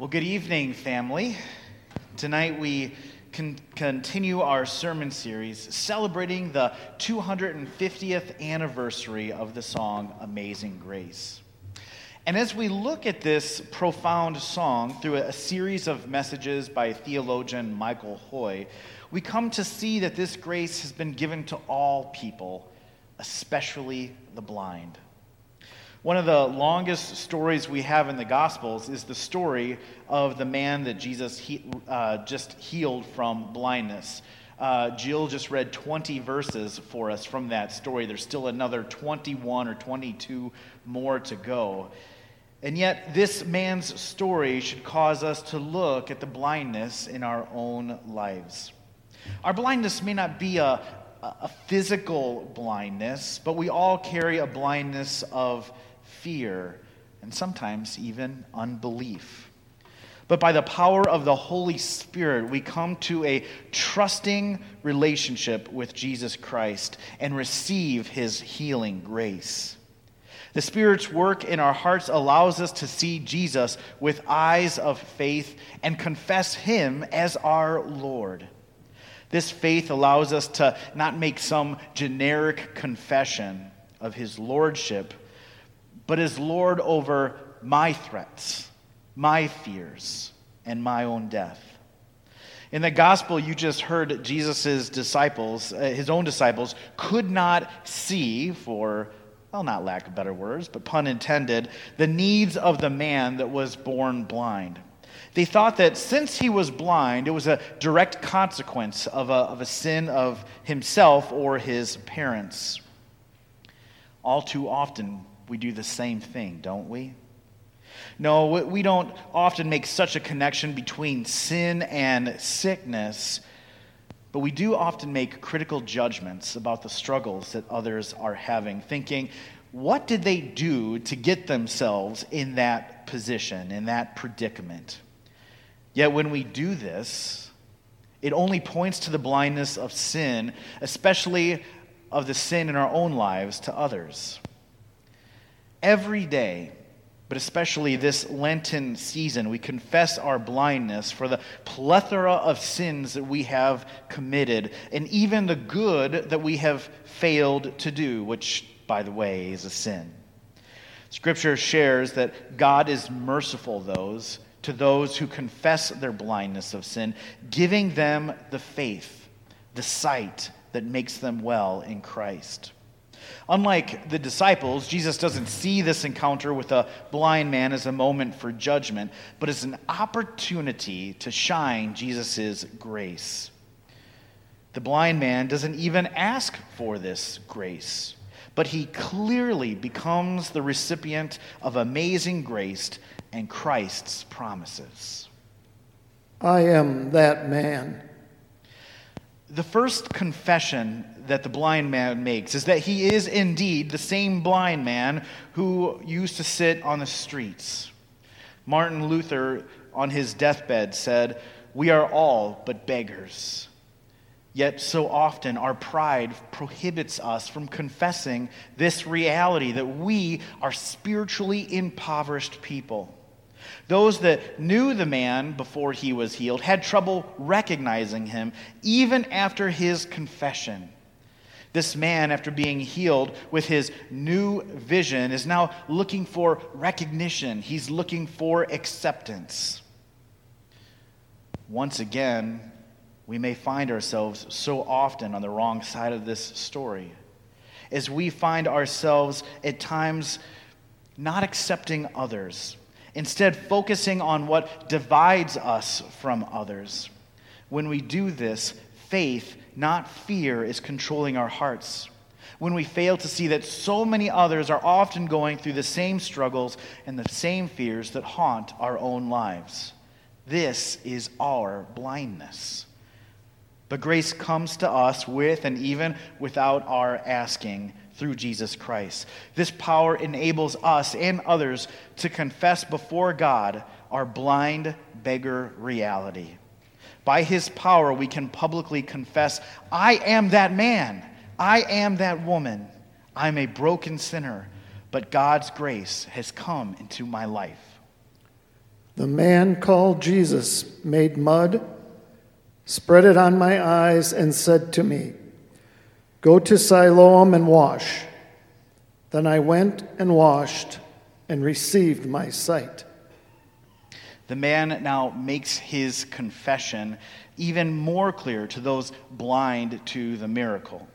Well, good evening, family. Tonight we can continue our sermon series celebrating the 250th anniversary of the song Amazing Grace. And as we look at this profound song through a series of messages by theologian Michael Hoy, we come to see that this grace has been given to all people, especially the blind. One of the longest stories we have in the Gospels is the story of the man that Jesus he, uh, just healed from blindness. Uh, Jill just read 20 verses for us from that story. There's still another 21 or 22 more to go. And yet, this man's story should cause us to look at the blindness in our own lives. Our blindness may not be a, a physical blindness, but we all carry a blindness of fear, and sometimes even unbelief. But by the power of the Holy Spirit, we come to a trusting relationship with Jesus Christ and receive his healing grace. The Spirit's work in our hearts allows us to see Jesus with eyes of faith and confess him as our Lord. This faith allows us to not make some generic confession of his lordship, but is Lord over my threats, my fears, and my own death. In the gospel, you just heard Jesus' disciples, uh, his own disciples, could not see, for, well, not lack of better words, but pun intended, the needs of the man that was born blind. They thought that since he was blind, it was a direct consequence of a, of a sin of himself or his parents. All too often, we do the same thing, don't we? No, we don't often make such a connection between sin and sickness, but we do often make critical judgments about the struggles that others are having, thinking, what did they do to get themselves in that position, in that predicament? Yet when we do this, it only points to the blindness of sin, especially of the sin in our own lives to others. Every day, but especially this Lenten season, we confess our blindness for the plethora of sins that we have committed, and even the good that we have failed to do, which, by the way, is a sin. Scripture shares that God is merciful those to those who confess their blindness of sin, giving them the faith, the sight that makes them well in Christ. Unlike the disciples, Jesus doesn't see this encounter with a blind man as a moment for judgment, but as an opportunity to shine Jesus' grace. The blind man doesn't even ask for this grace, but he clearly becomes the recipient of amazing grace and Christ's promises. I am that man. The first confession that the blind man makes is that he is indeed the same blind man who used to sit on the streets. Martin Luther, on his deathbed, said, We are all but beggars. Yet, so often, our pride prohibits us from confessing this reality that we are spiritually impoverished people. Those that knew the man before he was healed had trouble recognizing him even after his confession. This man, after being healed with his new vision, is now looking for recognition. He's looking for acceptance. Once again, we may find ourselves so often on the wrong side of this story as we find ourselves at times not accepting others, instead, focusing on what divides us from others. When we do this, faith not fear, is controlling our hearts. When we fail to see that so many others are often going through the same struggles and the same fears that haunt our own lives. This is our blindness. But grace comes to us with and even without our asking through Jesus Christ. This power enables us and others to confess before God our blind beggar reality. By his power, we can publicly confess, I am that man. I am that woman. I'm a broken sinner, but God's grace has come into my life. The man called Jesus made mud, spread it on my eyes, and said to me, Go to Siloam and wash. Then I went and washed and received my sight. The man now makes his confession even more clear to those blind to the miracle.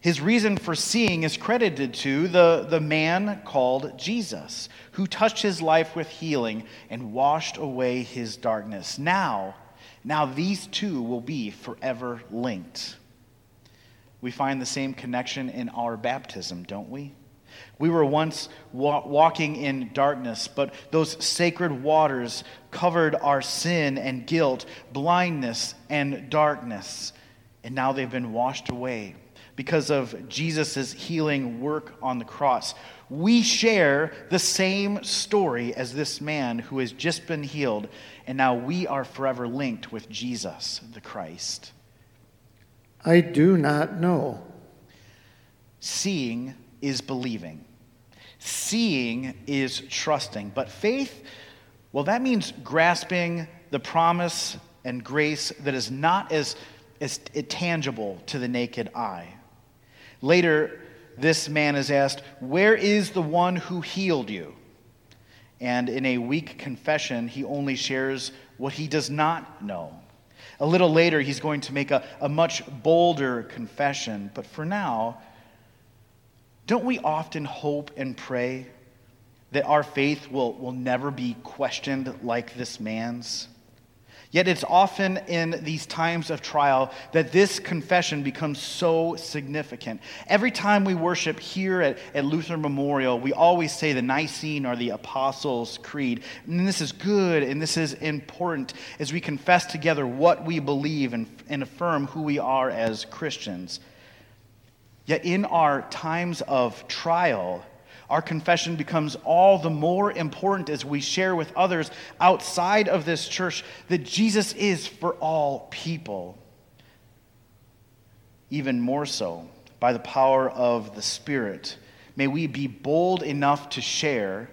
His reason for seeing is credited to the, the man called Jesus, who touched his life with healing and washed away his darkness. Now, now these two will be forever linked. We find the same connection in our baptism, don't we? We were once wa- walking in darkness, but those sacred waters covered our sin and guilt, blindness and darkness, and now they've been washed away because of Jesus' healing work on the cross. We share the same story as this man who has just been healed, and now we are forever linked with Jesus, the Christ. I do not know. Seeing is believing, seeing is trusting. But faith, well, that means grasping the promise and grace that is not as, as tangible to the naked eye. Later, this man is asked, Where is the one who healed you? And in a weak confession, he only shares what he does not know. A little later, he's going to make a, a much bolder confession. But for now, don't we often hope and pray that our faith will, will never be questioned like this man's? Yet it's often in these times of trial that this confession becomes so significant. Every time we worship here at, at Luther Memorial, we always say the Nicene or the Apostles' Creed. And this is good and this is important as we confess together what we believe and, and affirm who we are as Christians. Yet in our times of trial, our confession becomes all the more important as we share with others outside of this church that Jesus is for all people. Even more so, by the power of the Spirit, may we be bold enough to share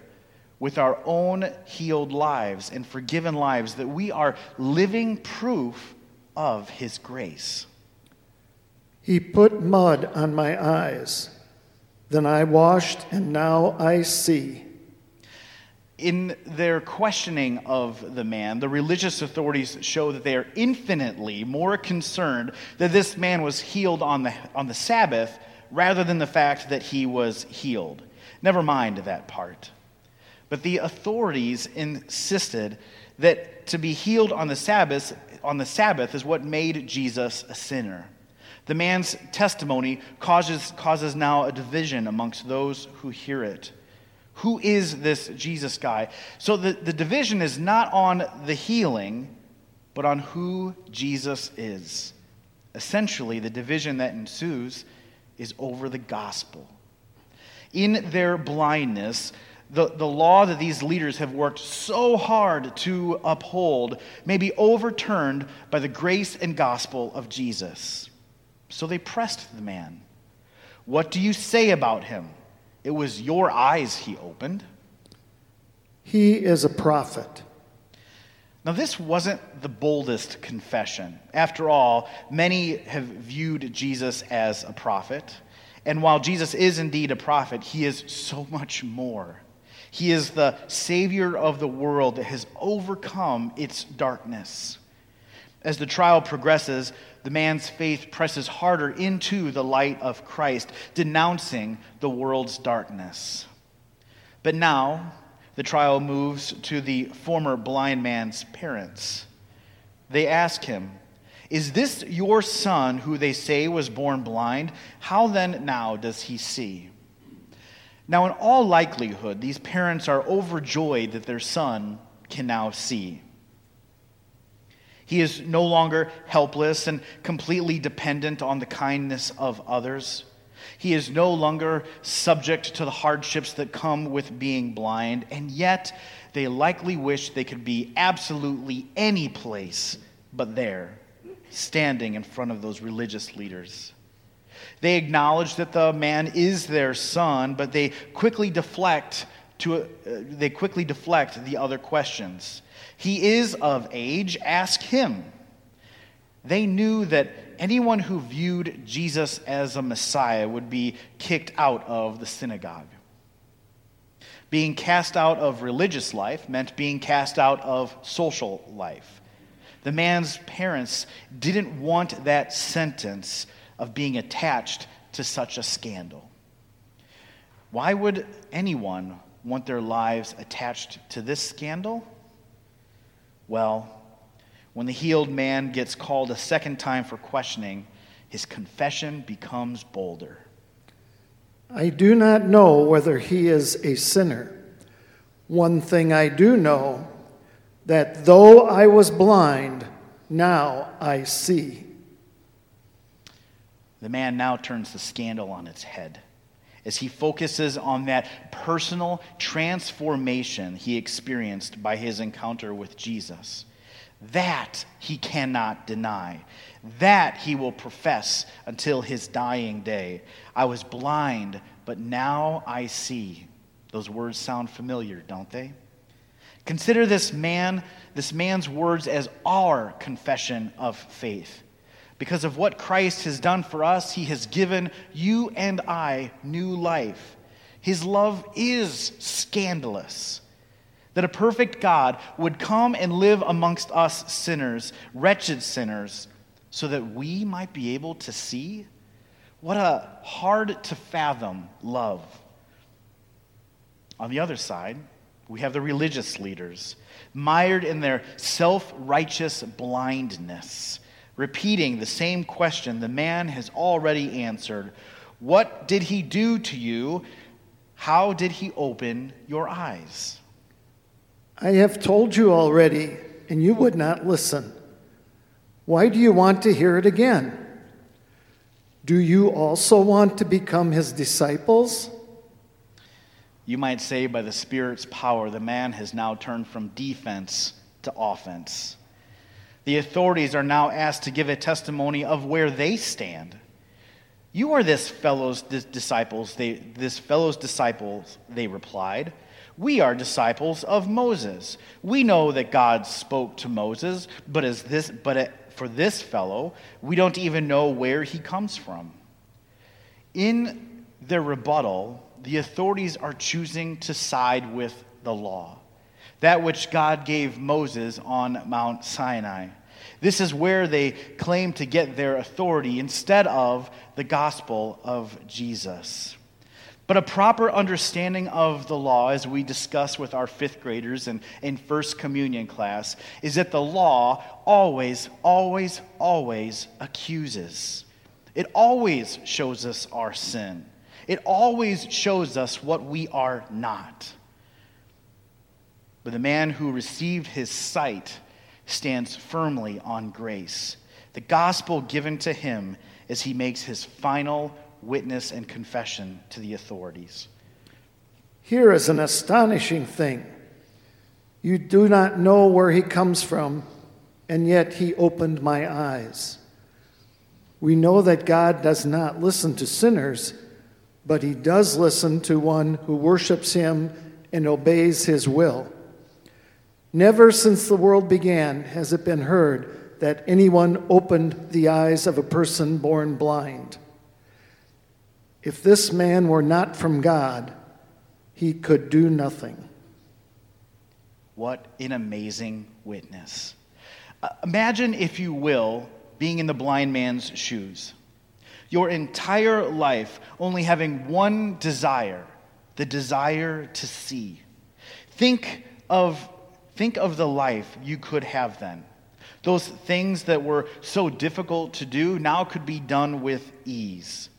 with our own healed lives and forgiven lives that we are living proof of His grace. He put mud on my eyes then I washed, and now I see. In their questioning of the man, the religious authorities show that they are infinitely more concerned that this man was healed on the, on the Sabbath rather than the fact that he was healed. Never mind that part. But the authorities insisted that to be healed on the Sabbath, on the Sabbath is what made Jesus a sinner. The man's testimony causes, causes now a division amongst those who hear it. Who is this Jesus guy? So the, the division is not on the healing, but on who Jesus is. Essentially, the division that ensues is over the gospel. In their blindness, the, the law that these leaders have worked so hard to uphold may be overturned by the grace and gospel of Jesus. So they pressed the man. What do you say about him? It was your eyes he opened. He is a prophet. Now, this wasn't the boldest confession. After all, many have viewed Jesus as a prophet. And while Jesus is indeed a prophet, he is so much more. He is the Savior of the world that has overcome its darkness. As the trial progresses, the man's faith presses harder into the light of Christ, denouncing the world's darkness. But now, the trial moves to the former blind man's parents. They ask him, Is this your son who they say was born blind? How then now does he see? Now, in all likelihood, these parents are overjoyed that their son can now see. He is no longer helpless and completely dependent on the kindness of others. He is no longer subject to the hardships that come with being blind, and yet they likely wish they could be absolutely any place but there, standing in front of those religious leaders. They acknowledge that the man is their son, but they quickly deflect to, uh, they quickly deflect the other questions. He is of age, ask him. They knew that anyone who viewed Jesus as a Messiah would be kicked out of the synagogue. Being cast out of religious life meant being cast out of social life. The man's parents didn't want that sentence of being attached to such a scandal. Why would anyone want their lives attached to this scandal? Well, when the healed man gets called a second time for questioning, his confession becomes bolder. I do not know whether he is a sinner. One thing I do know that though I was blind, now I see. The man now turns the scandal on its head as he focuses on that personal transformation he experienced by his encounter with Jesus. That he cannot deny. That he will profess until his dying day. I was blind, but now I see. Those words sound familiar, don't they? Consider this man, this man's words as our confession of faith. Because of what Christ has done for us, he has given you and I new life. His love is scandalous. That a perfect God would come and live amongst us sinners, wretched sinners, so that we might be able to see? What a hard to fathom love. On the other side, we have the religious leaders, mired in their self righteous blindness, repeating the same question the man has already answered What did he do to you? How did he open your eyes? I have told you already, and you would not listen. Why do you want to hear it again? Do you also want to become his disciples? You might say, by the Spirit's power, the man has now turned from defense to offense. The authorities are now asked to give a testimony of where they stand. You are this fellow's disciples, they, this fellow's disciples, they replied. We are disciples of Moses. We know that God spoke to Moses, but as this, but for this fellow, we don't even know where he comes from. In their rebuttal, the authorities are choosing to side with the law, that which God gave Moses on Mount Sinai. This is where they claim to get their authority instead of the gospel of Jesus. But a proper understanding of the law, as we discuss with our fifth graders and in First Communion class, is that the law always, always, always accuses. It always shows us our sin. It always shows us what we are not. But the man who received his sight stands firmly on grace, the gospel given to him as he makes his final witness and confession to the authorities. Here is an astonishing thing. You do not know where he comes from, and yet he opened my eyes. We know that God does not listen to sinners but he does listen to one who worships him and obeys his will. Never since the world began has it been heard that anyone opened the eyes of a person born blind. If this man were not from God, he could do nothing. What an amazing witness. Uh, imagine, if you will, being in the blind man's shoes your entire life only having one desire the desire to see. Think of, think of the life you could have then. Those things that were so difficult to do now could be done with ease.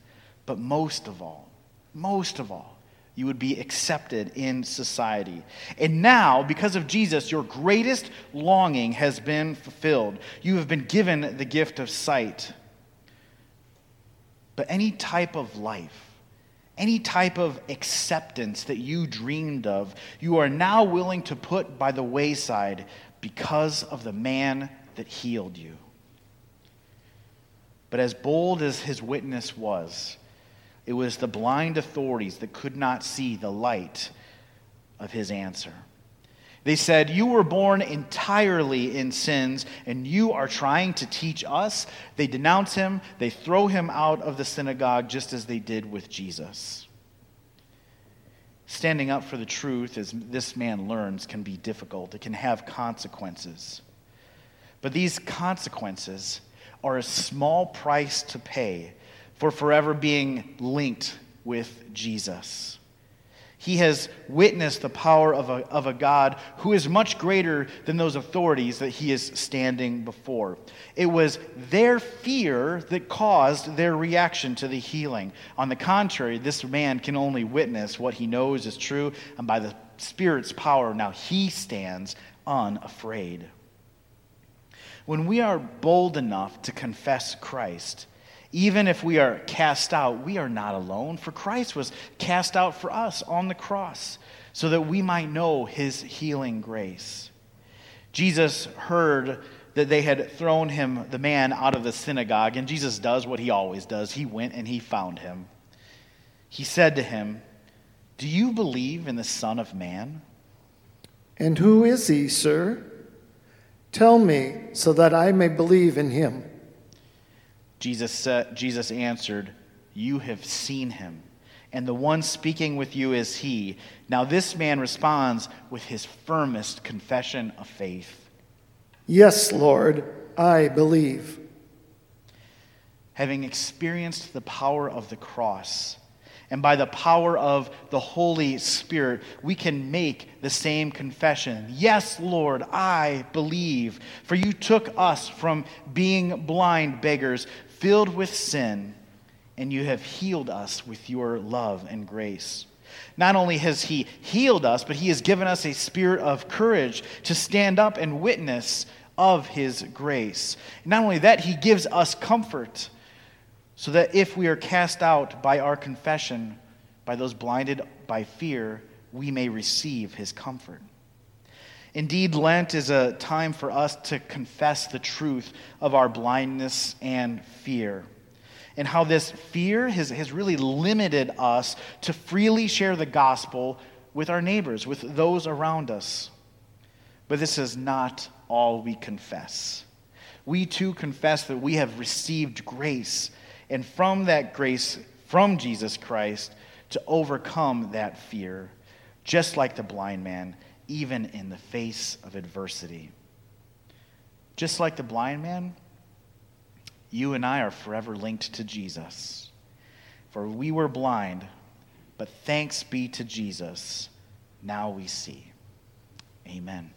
But most of all, most of all, you would be accepted in society. And now, because of Jesus, your greatest longing has been fulfilled. You have been given the gift of sight but any type of life, any type of acceptance that you dreamed of, you are now willing to put by the wayside because of the man that healed you. But as bold as his witness was, it was the blind authorities that could not see the light of his answer. They said, You were born entirely in sins, and you are trying to teach us. They denounce him, they throw him out of the synagogue, just as they did with Jesus. Standing up for the truth, as this man learns, can be difficult, it can have consequences. But these consequences are a small price to pay for forever being linked with Jesus. He has witnessed the power of a, of a God who is much greater than those authorities that he is standing before. It was their fear that caused their reaction to the healing. On the contrary, this man can only witness what he knows is true, and by the Spirit's power, now he stands unafraid. When we are bold enough to confess Christ, even if we are cast out, we are not alone, for Christ was cast out for us on the cross so that we might know his healing grace. Jesus heard that they had thrown him, the man, out of the synagogue, and Jesus does what he always does. He went and he found him. He said to him, Do you believe in the Son of Man? And who is he, sir? Tell me so that I may believe in him. Jesus, said, Jesus answered, You have seen him, and the one speaking with you is he. Now, this man responds with his firmest confession of faith Yes, Lord, I believe. Having experienced the power of the cross, and by the power of the Holy Spirit, we can make the same confession. Yes, Lord, I believe. For you took us from being blind beggars filled with sin, and you have healed us with your love and grace. Not only has He healed us, but He has given us a spirit of courage to stand up and witness of His grace. Not only that, He gives us comfort so that if we are cast out by our confession, by those blinded by fear, we may receive His comfort. Indeed, Lent is a time for us to confess the truth of our blindness and fear. And how this fear has, has really limited us to freely share the gospel with our neighbors, with those around us. But this is not all we confess. We too confess that we have received grace, and from that grace, from Jesus Christ, to overcome that fear, just like the blind man even in the face of adversity. Just like the blind man, you and I are forever linked to Jesus. For we were blind, but thanks be to Jesus, now we see. Amen.